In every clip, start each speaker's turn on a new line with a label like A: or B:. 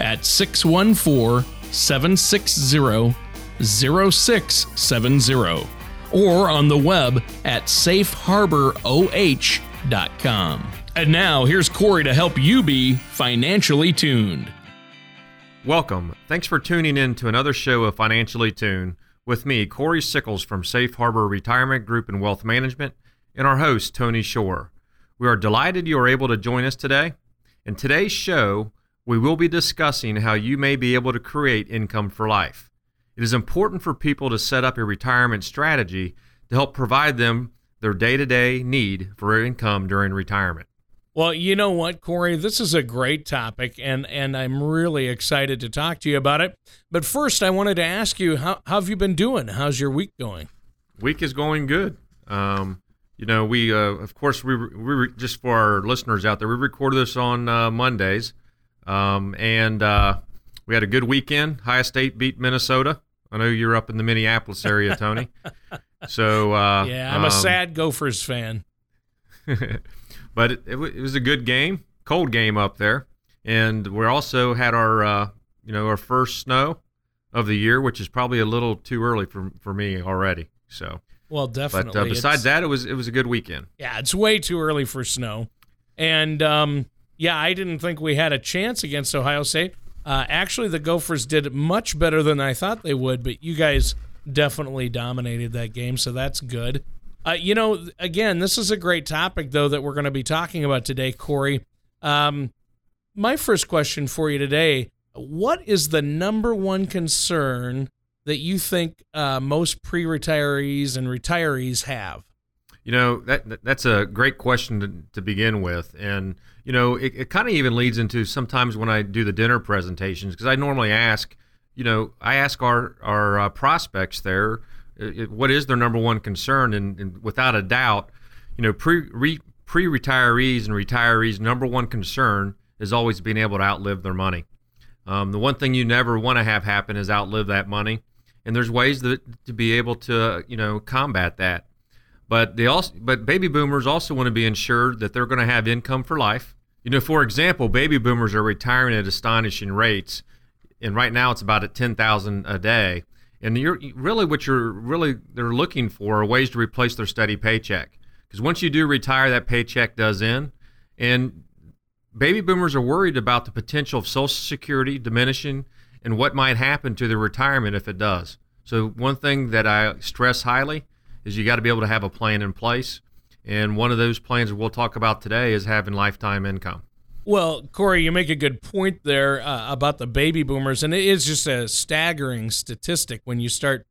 A: at 614 760 0670 or on the web at safeharboroh.com. And now, here's Corey to help you be financially tuned.
B: Welcome. Thanks for tuning in to another show of Financially Tuned with me, Corey Sickles from Safe Harbor Retirement Group and Wealth Management, and our host, Tony Shore. We are delighted you are able to join us today. In today's show, we will be discussing how you may be able to create income for life. It is important for people to set up a retirement strategy to help provide them their day to day need for income during retirement.
A: Well, you know what, Corey? This is a great topic, and, and I'm really excited to talk to you about it. But first, I wanted to ask you, how, how have you been doing? How's your week going?
B: Week is going good. Um, you know, we, uh, of course, we, we just for our listeners out there, we recorded this on uh, Mondays, um, and uh, we had a good weekend. Ohio State beat Minnesota. I know you're up in the Minneapolis area, Tony. so
A: uh, yeah, I'm a um, sad Gophers fan.
B: But it, it, it, was a good game, cold game up there, and we also had our uh, you know our first snow of the year, which is probably a little too early for for me already. So
A: well, definitely.
B: But uh, besides that, it was it was a good weekend.
A: Yeah, it's way too early for snow, and um, yeah, I didn't think we had a chance against Ohio State. Uh, actually, the Gophers did much better than I thought they would, but you guys definitely dominated that game, so that's good. Uh, you know, again, this is a great topic, though, that we're going to be talking about today, Corey. Um, my first question for you today what is the number one concern that you think uh, most pre retirees and retirees have?
B: You know, that that's a great question to, to begin with. And, you know, it, it kind of even leads into sometimes when I do the dinner presentations, because I normally ask, you know, I ask our, our uh, prospects there, it, what is their number one concern? And, and without a doubt, you know, pre re, pre retirees and retirees' number one concern is always being able to outlive their money. Um, the one thing you never want to have happen is outlive that money, and there's ways that, to be able to you know combat that. But they also, but baby boomers also want to be ensured that they're going to have income for life. You know, for example, baby boomers are retiring at astonishing rates, and right now it's about at ten thousand a day. And you're really what you're really they're looking for are ways to replace their steady paycheck. Because once you do retire, that paycheck does end, and baby boomers are worried about the potential of Social Security diminishing and what might happen to their retirement if it does. So one thing that I stress highly is you got to be able to have a plan in place, and one of those plans we'll talk about today is having lifetime income.
A: Well, Corey, you make a good point there uh, about the baby boomers, and it is just a staggering statistic when you start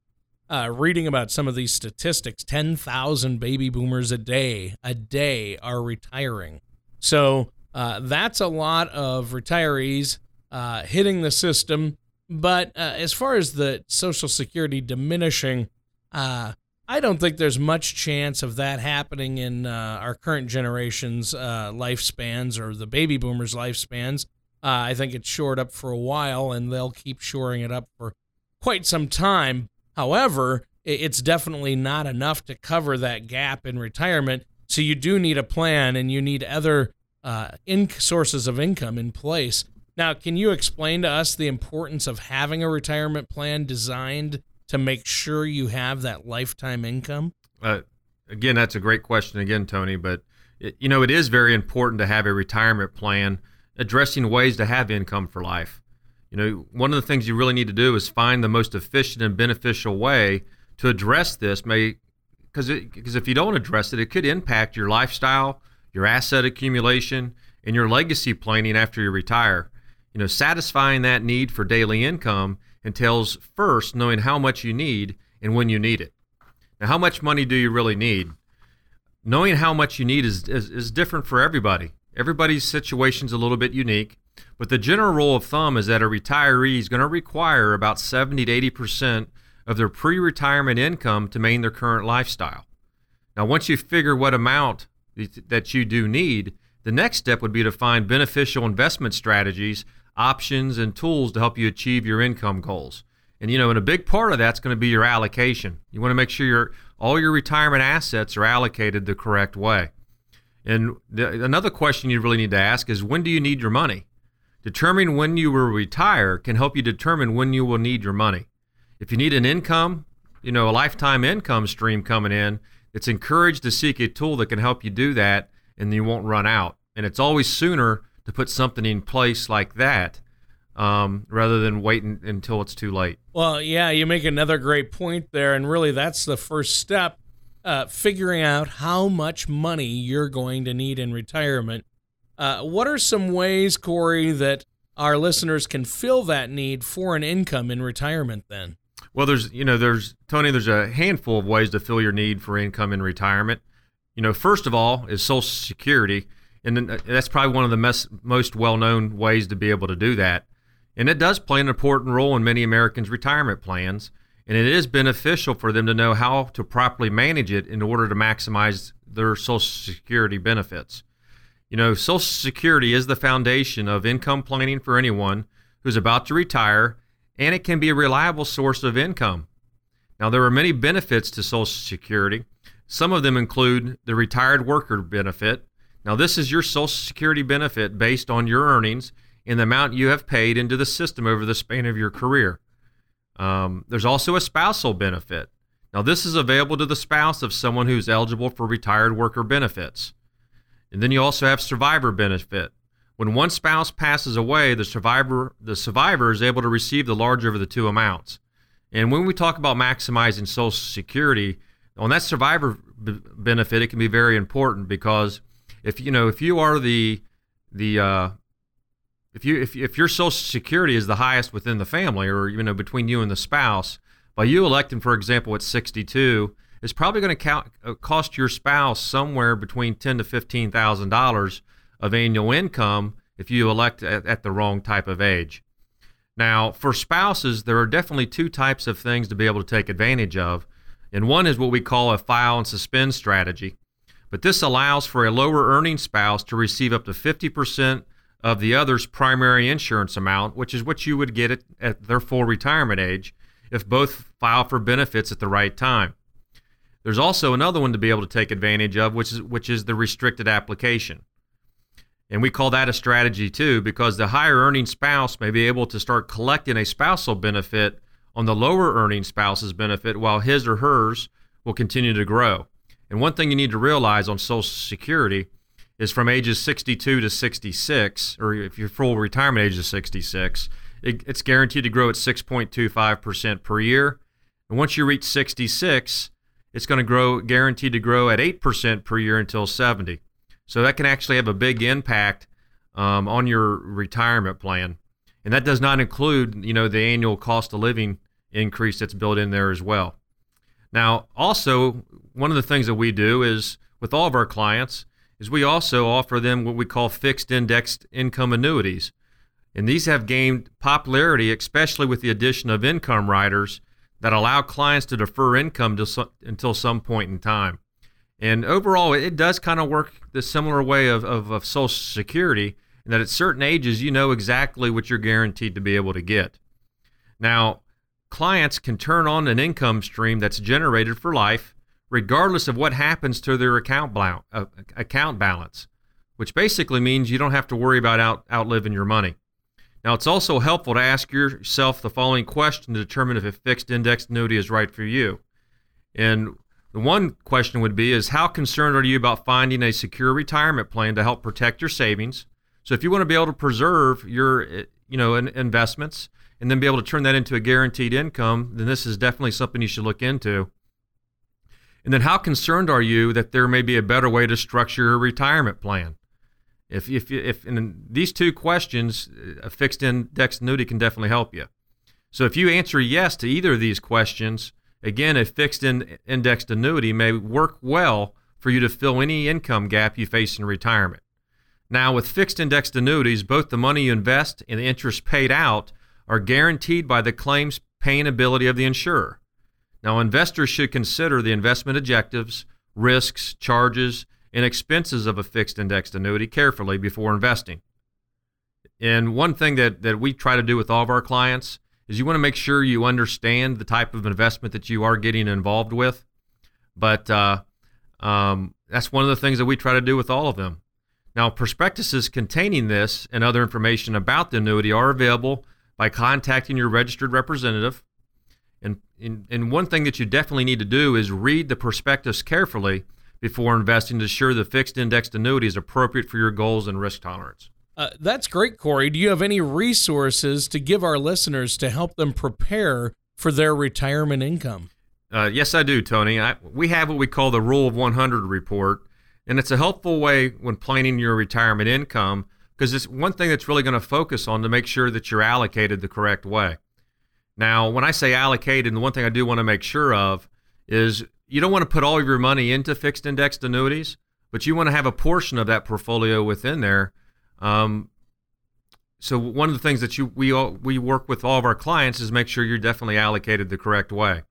A: uh, reading about some of these statistics. Ten thousand baby boomers a day, a day are retiring. So uh, that's a lot of retirees uh, hitting the system. But uh, as far as the Social Security diminishing, uh, I don't think there's much chance of that happening in uh, our current generation's uh, lifespans or the baby boomers' lifespans. Uh, I think it's shored up for a while, and they'll keep shoring it up for quite some time. However, it's definitely not enough to cover that gap in retirement. So you do need a plan, and you need other uh, in- sources of income in place. Now, can you explain to us the importance of having a retirement plan designed to make sure you have that lifetime income?
B: Uh, again, that's a great question again, Tony. But it, you know, it is very important to have a retirement plan addressing ways to have income for life. You know, one of the things you really need to do is find the most efficient and beneficial way to address this. May because because if you don't address it, it could impact your lifestyle, your asset accumulation, and your legacy planning after you retire. You know, satisfying that need for daily income entails first knowing how much you need and when you need it. Now, how much money do you really need? Knowing how much you need is, is, is different for everybody. Everybody's situation is a little bit unique, but the general rule of thumb is that a retiree is going to require about 70 to 80 percent of their pre retirement income to maintain their current lifestyle. Now, once you figure what amount that you do need, the next step would be to find beneficial investment strategies, options, and tools to help you achieve your income goals. And you know, and a big part of that's going to be your allocation. You want to make sure your all your retirement assets are allocated the correct way. And the, another question you really need to ask is when do you need your money? Determining when you will retire can help you determine when you will need your money. If you need an income, you know, a lifetime income stream coming in, it's encouraged to seek a tool that can help you do that and you won't run out. And it's always sooner to put something in place like that um, rather than waiting until it's too late.
A: Well, yeah, you make another great point there. And really, that's the first step uh, figuring out how much money you're going to need in retirement. Uh, what are some ways, Corey, that our listeners can fill that need for an income in retirement then?
B: Well, there's, you know, there's, Tony, there's a handful of ways to fill your need for income in retirement. You know, first of all is Social Security. And uh, that's probably one of the mes- most well known ways to be able to do that. And it does play an important role in many Americans' retirement plans. And it is beneficial for them to know how to properly manage it in order to maximize their Social Security benefits. You know, Social Security is the foundation of income planning for anyone who's about to retire, and it can be a reliable source of income. Now, there are many benefits to Social Security. Some of them include the retired worker benefit. Now, this is your Social Security benefit based on your earnings and the amount you have paid into the system over the span of your career. Um, there's also a spousal benefit. Now, this is available to the spouse of someone who's eligible for retired worker benefits. And then you also have survivor benefit. When one spouse passes away, the survivor the survivor is able to receive the larger of the two amounts. And when we talk about maximizing Social Security, on that survivor b- benefit, it can be very important because if you know if you are the the uh, if you if, if your social security is the highest within the family or you know between you and the spouse by you electing for example at 62 it's probably going to uh, cost your spouse somewhere between ten to fifteen thousand dollars of annual income if you elect at, at the wrong type of age. Now for spouses there are definitely two types of things to be able to take advantage of and one is what we call a file and suspend strategy but this allows for a lower earning spouse to receive up to 50% of the other's primary insurance amount, which is what you would get at, at their full retirement age if both file for benefits at the right time. There's also another one to be able to take advantage of, which is which is the restricted application. And we call that a strategy too, because the higher earning spouse may be able to start collecting a spousal benefit on the lower earning spouse's benefit while his or hers will continue to grow. And one thing you need to realize on Social Security is from ages 62 to 66, or if your full retirement age is 66, it, it's guaranteed to grow at 6.25% per year. And once you reach 66, it's going to grow, guaranteed to grow at 8% per year until 70. So that can actually have a big impact um, on your retirement plan. And that does not include, you know, the annual cost of living increase that's built in there as well. Now, also, one of the things that we do is with all of our clients is we also offer them what we call fixed indexed income annuities. And these have gained popularity, especially with the addition of income riders that allow clients to defer income until some point in time. And overall, it does kind of work the similar way of, of, of Social Security, in that at certain ages, you know exactly what you're guaranteed to be able to get. Now, clients can turn on an income stream that's generated for life regardless of what happens to their account, uh, account balance, which basically means you don't have to worry about out- outliving your money. Now, it's also helpful to ask yourself the following question to determine if a fixed index annuity is right for you. And the one question would be is how concerned are you about finding a secure retirement plan to help protect your savings? So if you want to be able to preserve your eh, you know investments and then be able to turn that into a guaranteed income, then this is definitely something you should look into. And then how concerned are you that there may be a better way to structure your retirement plan? If, if, if in these two questions, uh, a fixed index annuity can definitely help you. So if you answer yes to either of these questions, again, a fixed in, indexed annuity may work well for you to fill any income gap you face in retirement. Now, with fixed indexed annuities, both the money you invest and the interest paid out are guaranteed by the claims paying ability of the insurer. Now, investors should consider the investment objectives, risks, charges, and expenses of a fixed indexed annuity carefully before investing. And one thing that, that we try to do with all of our clients is you want to make sure you understand the type of investment that you are getting involved with. But uh, um, that's one of the things that we try to do with all of them. Now, prospectuses containing this and other information about the annuity are available by contacting your registered representative. And, and, and one thing that you definitely need to do is read the prospectus carefully before investing to ensure the fixed indexed annuity is appropriate for your goals and risk tolerance.
A: Uh, that's great, Corey. Do you have any resources to give our listeners to help them prepare for their retirement income?
B: Uh, yes, I do, Tony. I, we have what we call the Rule of 100 report, and it's a helpful way when planning your retirement income because it's one thing that's really going to focus on to make sure that you're allocated the correct way. Now, when I say allocated, the one thing I do want to make sure of is you don't want to put all of your money into fixed indexed annuities, but you want to have a portion of that portfolio within there. Um, so one of the things that you we all, we work with all of our clients is make sure you're definitely allocated the correct way.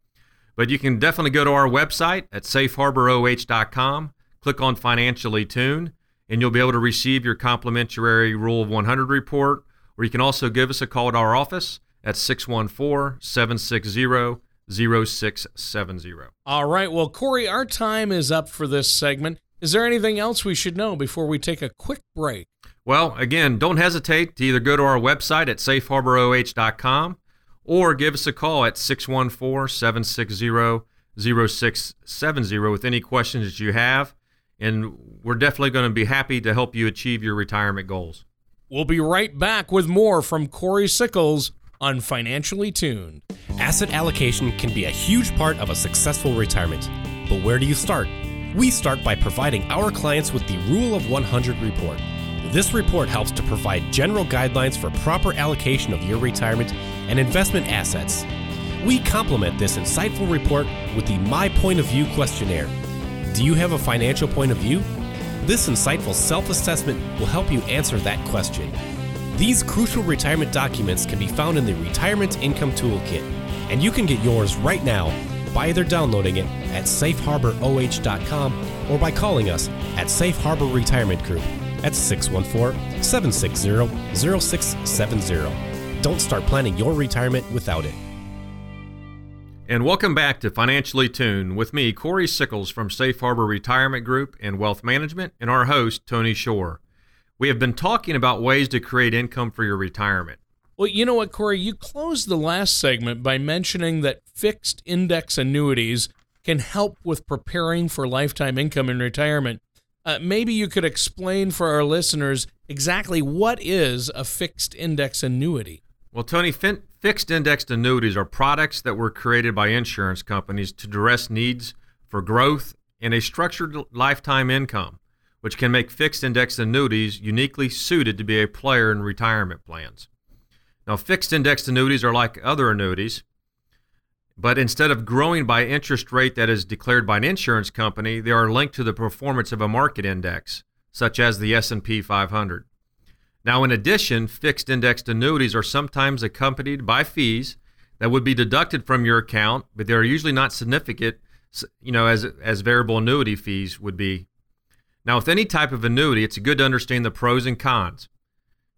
B: But you can definitely go to our website at safeharboroh.com, click on Financially Tuned, and you'll be able to receive your complimentary Rule of 100 report. Or you can also give us a call at our office at 614 760 0670.
A: All right. Well, Corey, our time is up for this segment. Is there anything else we should know before we take a quick break?
B: Well, again, don't hesitate to either go to our website at safeharboroh.com or give us a call at 614 760 0670 with any questions that you have. And we're definitely going to be happy to help you achieve your retirement goals.
A: We'll be right back with more from Corey Sickles on Financially Tuned.
C: Asset allocation can be a huge part of a successful retirement. But where do you start? We start by providing our clients with the Rule of 100 report. This report helps to provide general guidelines for proper allocation of your retirement and investment assets. We complement this insightful report with the My Point of View questionnaire. Do you have a financial point of view? This insightful self assessment will help you answer that question. These crucial retirement documents can be found in the Retirement Income Toolkit, and you can get yours right now by either downloading it at safeharboroh.com or by calling us at Safe Harbor Retirement Group at 614 760 0670. Don't start planning your retirement without it.
B: And welcome back to Financially Tuned with me, Corey Sickles from Safe Harbor Retirement Group and Wealth Management, and our host, Tony Shore. We have been talking about ways to create income for your retirement.
A: Well, you know what, Corey? You closed the last segment by mentioning that fixed index annuities can help with preparing for lifetime income in retirement. Uh, maybe you could explain for our listeners exactly what is a fixed index annuity.
B: Well, Tony, fin- fixed indexed annuities are products that were created by insurance companies to address needs for growth and a structured lifetime income, which can make fixed indexed annuities uniquely suited to be a player in retirement plans. Now, fixed indexed annuities are like other annuities, but instead of growing by interest rate that is declared by an insurance company, they are linked to the performance of a market index, such as the S&P 500. Now, in addition, fixed indexed annuities are sometimes accompanied by fees that would be deducted from your account, but they are usually not significant, you know, as as variable annuity fees would be. Now, with any type of annuity, it's good to understand the pros and cons.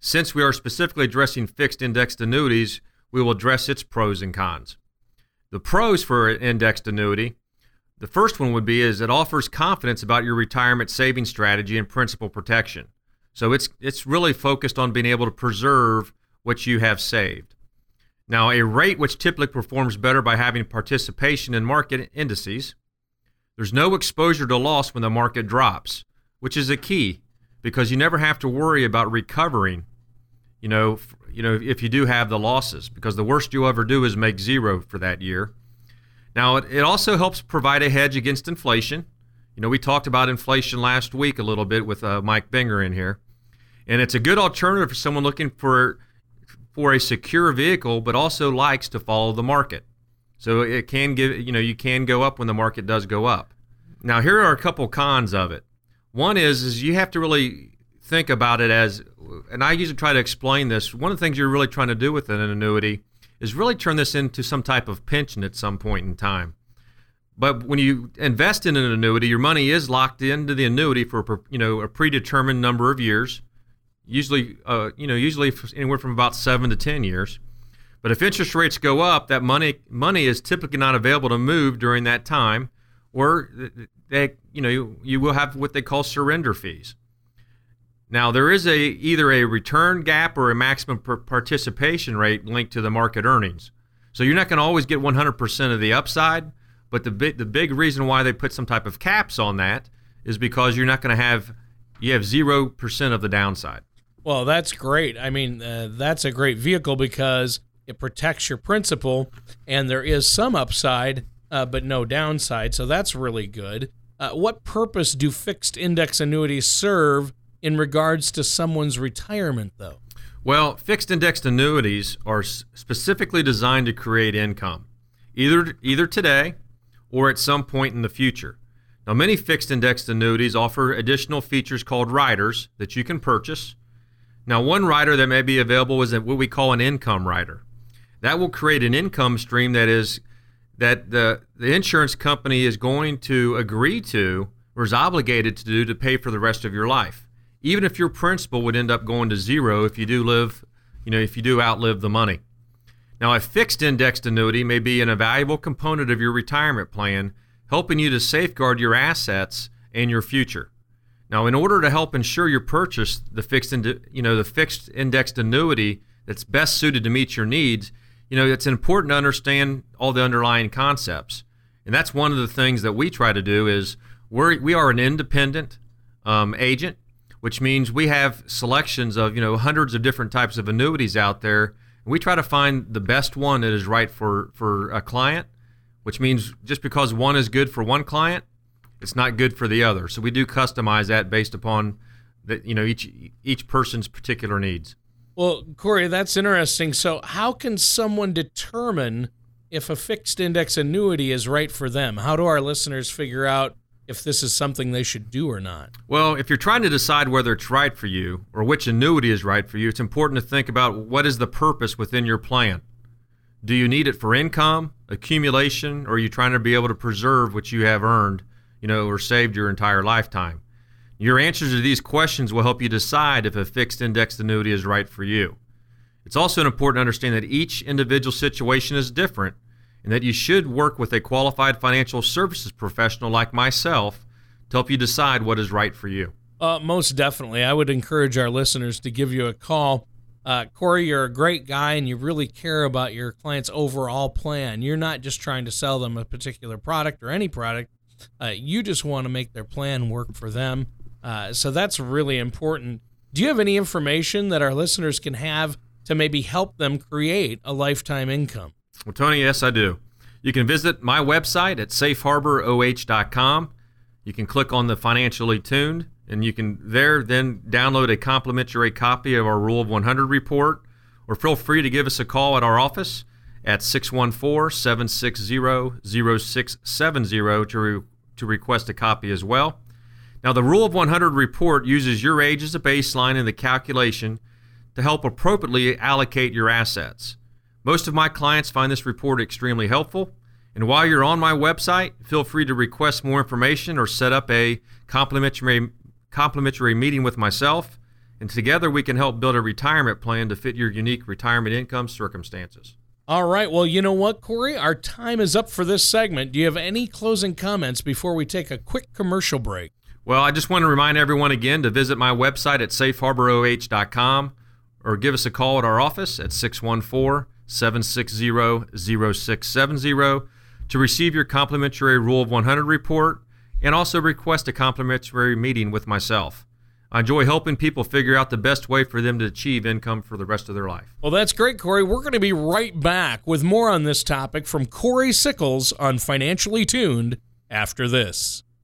B: Since we are specifically addressing fixed indexed annuities, we will address its pros and cons. The pros for an indexed annuity, the first one would be is it offers confidence about your retirement saving strategy and principal protection. So it's it's really focused on being able to preserve what you have saved. Now, a rate which typically performs better by having participation in market indices. There's no exposure to loss when the market drops, which is a key because you never have to worry about recovering. You know, you know if you do have the losses because the worst you'll ever do is make zero for that year. Now, it, it also helps provide a hedge against inflation. You know, we talked about inflation last week a little bit with uh, Mike Binger in here, and it's a good alternative for someone looking for for a secure vehicle, but also likes to follow the market. So it can give you know you can go up when the market does go up. Now, here are a couple cons of it. One is is you have to really think about it as, and I usually try to explain this. One of the things you're really trying to do with an annuity is really turn this into some type of pension at some point in time. But when you invest in an annuity, your money is locked into the annuity for you know a predetermined number of years, usually uh, you know usually anywhere from about seven to ten years. But if interest rates go up, that money money is typically not available to move during that time, or they you know you, you will have what they call surrender fees. Now there is a either a return cap or a maximum participation rate linked to the market earnings. So you're not going to always get 100% of the upside, but the big, the big reason why they put some type of caps on that is because you're not going to have you have 0% of the downside.
A: Well, that's great. I mean, uh, that's a great vehicle because it protects your principal and there is some upside uh, but no downside. So that's really good. Uh, what purpose do fixed index annuities serve in regards to someone's retirement, though?
B: Well, fixed indexed annuities are specifically designed to create income, either either today or at some point in the future. Now, many fixed indexed annuities offer additional features called riders that you can purchase. Now, one rider that may be available is what we call an income rider. That will create an income stream that is that the, the insurance company is going to agree to or is obligated to do to pay for the rest of your life even if your principal would end up going to zero if you do live, you know, if you do outlive the money. Now, a fixed indexed annuity may be an invaluable component of your retirement plan, helping you to safeguard your assets and your future. Now, in order to help ensure you purchase the fixed, you know, the fixed indexed annuity that's best suited to meet your needs, you know, it's important to understand all the underlying concepts. And that's one of the things that we try to do is we're, we are an independent um, agent which means we have selections of you know hundreds of different types of annuities out there. And we try to find the best one that is right for for a client, which means just because one is good for one client, it's not good for the other. So we do customize that based upon that you know each each person's particular needs.
A: Well, Corey, that's interesting. So how can someone determine if a fixed index annuity is right for them? How do our listeners figure out if this is something they should do or not.
B: Well, if you're trying to decide whether it's right for you or which annuity is right for you, it's important to think about what is the purpose within your plan. Do you need it for income, accumulation, or are you trying to be able to preserve what you have earned, you know, or saved your entire lifetime? Your answers to these questions will help you decide if a fixed indexed annuity is right for you. It's also important to understand that each individual situation is different and that you should work with a qualified financial services professional like myself to help you decide what is right for you.
A: Uh, most definitely. I would encourage our listeners to give you a call. Uh, Corey, you're a great guy and you really care about your client's overall plan. You're not just trying to sell them a particular product or any product, uh, you just want to make their plan work for them. Uh, so that's really important. Do you have any information that our listeners can have to maybe help them create a lifetime income?
B: Well, Tony, yes, I do. You can visit my website at safeharboroh.com. You can click on the financially tuned, and you can there then download a complimentary copy of our Rule of 100 report, or feel free to give us a call at our office at 614-760-0670 to, re- to request a copy as well. Now, the Rule of 100 report uses your age as a baseline in the calculation to help appropriately allocate your assets. Most of my clients find this report extremely helpful. And while you're on my website, feel free to request more information or set up a complimentary, complimentary meeting with myself. And together we can help build a retirement plan to fit your unique retirement income circumstances.
A: All right. Well, you know what, Corey? Our time is up for this segment. Do you have any closing comments before we take a quick commercial break?
B: Well, I just want to remind everyone again to visit my website at safeharboroh.com or give us a call at our office at 614 760 0670 to receive your complimentary Rule of 100 report and also request a complimentary meeting with myself. I enjoy helping people figure out the best way for them to achieve income for the rest of their life.
A: Well, that's great, Corey. We're going to be right back with more on this topic from Corey Sickles on Financially Tuned after this.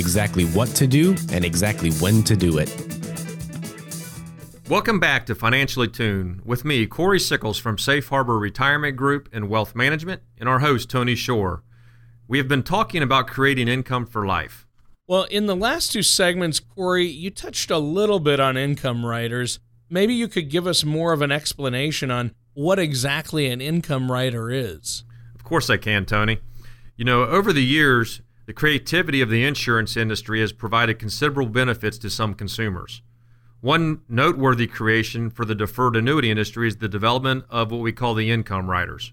C: exactly what to do and exactly when to do it.
B: Welcome back to Financially Tuned with me, Corey Sickles from Safe Harbor Retirement Group and Wealth Management, and our host, Tony Shore. We have been talking about creating income for life.
A: Well, in the last two segments, Corey, you touched a little bit on income riders. Maybe you could give us more of an explanation on what exactly an income rider is.
B: Of course, I can, Tony. You know, over the years, the creativity of the insurance industry has provided considerable benefits to some consumers. One noteworthy creation for the deferred annuity industry is the development of what we call the income riders.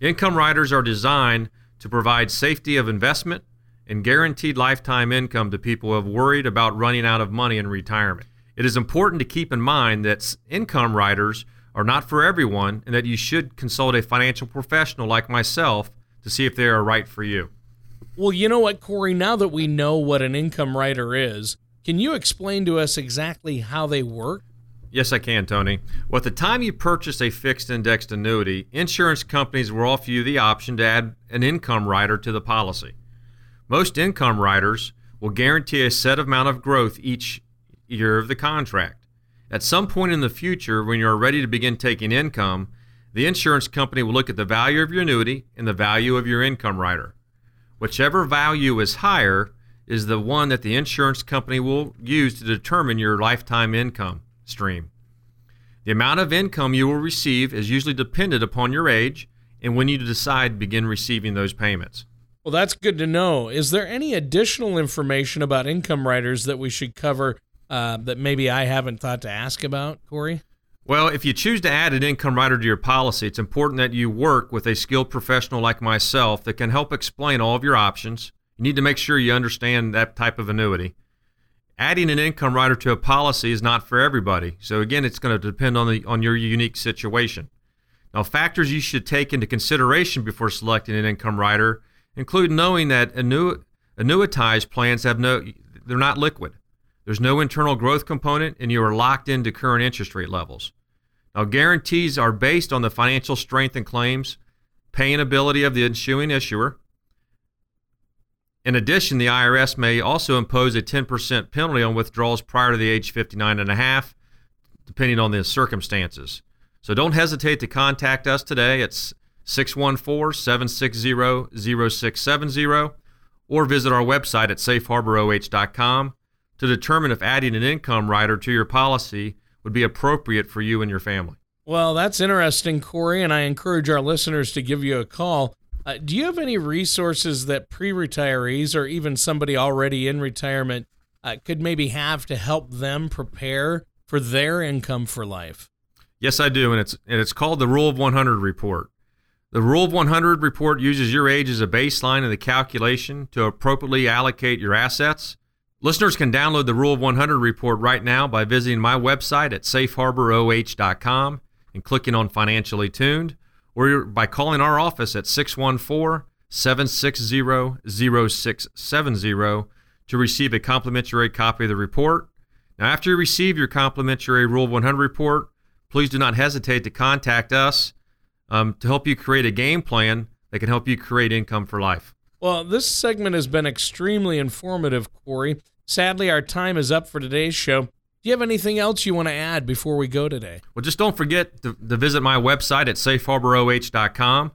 B: Income riders are designed to provide safety of investment and guaranteed lifetime income to people who have worried about running out of money in retirement. It is important to keep in mind that income riders are not for everyone and that you should consult a financial professional like myself to see if they are right for you.
A: Well, you know what, Corey, now that we know what an income rider is, can you explain to us exactly how they work?
B: Yes, I can, Tony. Well, at the time you purchase a fixed indexed annuity, insurance companies will offer you the option to add an income rider to the policy. Most income riders will guarantee a set amount of growth each year of the contract. At some point in the future, when you are ready to begin taking income, the insurance company will look at the value of your annuity and the value of your income rider. Whichever value is higher is the one that the insurance company will use to determine your lifetime income stream. The amount of income you will receive is usually dependent upon your age and when you decide to begin receiving those payments.
A: Well, that's good to know. Is there any additional information about income riders that we should cover uh, that maybe I haven't thought to ask about, Corey?
B: Well, if you choose to add an income rider to your policy, it's important that you work with a skilled professional like myself that can help explain all of your options. You need to make sure you understand that type of annuity. Adding an income rider to a policy is not for everybody. So again, it's going to depend on the on your unique situation. Now, factors you should take into consideration before selecting an income rider include knowing that annu- annuitized plans have no they're not liquid. There's no internal growth component, and you are locked into current interest rate levels. Now, guarantees are based on the financial strength and claims, paying ability of the issuing issuer. In addition, the IRS may also impose a 10% penalty on withdrawals prior to the age 59 and a half, depending on the circumstances. So don't hesitate to contact us today. It's 614 760 0670 or visit our website at safeharboroh.com to determine if adding an income rider to your policy would be appropriate for you and your family.
A: Well, that's interesting, Corey, and I encourage our listeners to give you a call. Uh, do you have any resources that pre retirees or even somebody already in retirement uh, could maybe have to help them prepare for their income for life?
B: Yes, I do, and it's and it's called the Rule of 100 report. The Rule of 100 report uses your age as a baseline in the calculation to appropriately allocate your assets Listeners can download the Rule of 100 report right now by visiting my website at safeharboroh.com and clicking on Financially Tuned, or by calling our office at 614 760 0670 to receive a complimentary copy of the report. Now, after you receive your complimentary Rule of 100 report, please do not hesitate to contact us um, to help you create a game plan that can help you create income for life.
A: Well, this segment has been extremely informative, Corey. Sadly, our time is up for today's show. Do you have anything else you want to add before we go today?
B: Well, just don't forget to, to visit my website at safeharboroh.com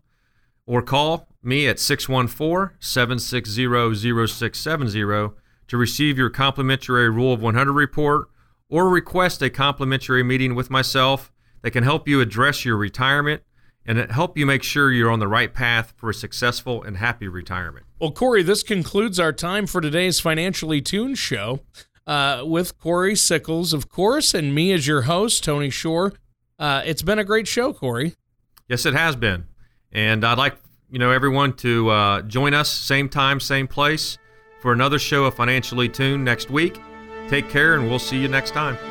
B: or call me at 614 760 0670 to receive your complimentary Rule of 100 report or request a complimentary meeting with myself that can help you address your retirement and help you make sure you're on the right path for a successful and happy retirement.
A: Well, Corey, this concludes our time for today's Financially Tuned show. uh, with Corey Sickles, of course, and me as your host, Tony Shore. Uh, it's been a great show, Corey.
B: Yes, it has been. And I'd like you know everyone to uh, join us same time, same place for another show of Financially Tuned next week. Take care, and we'll see you next time.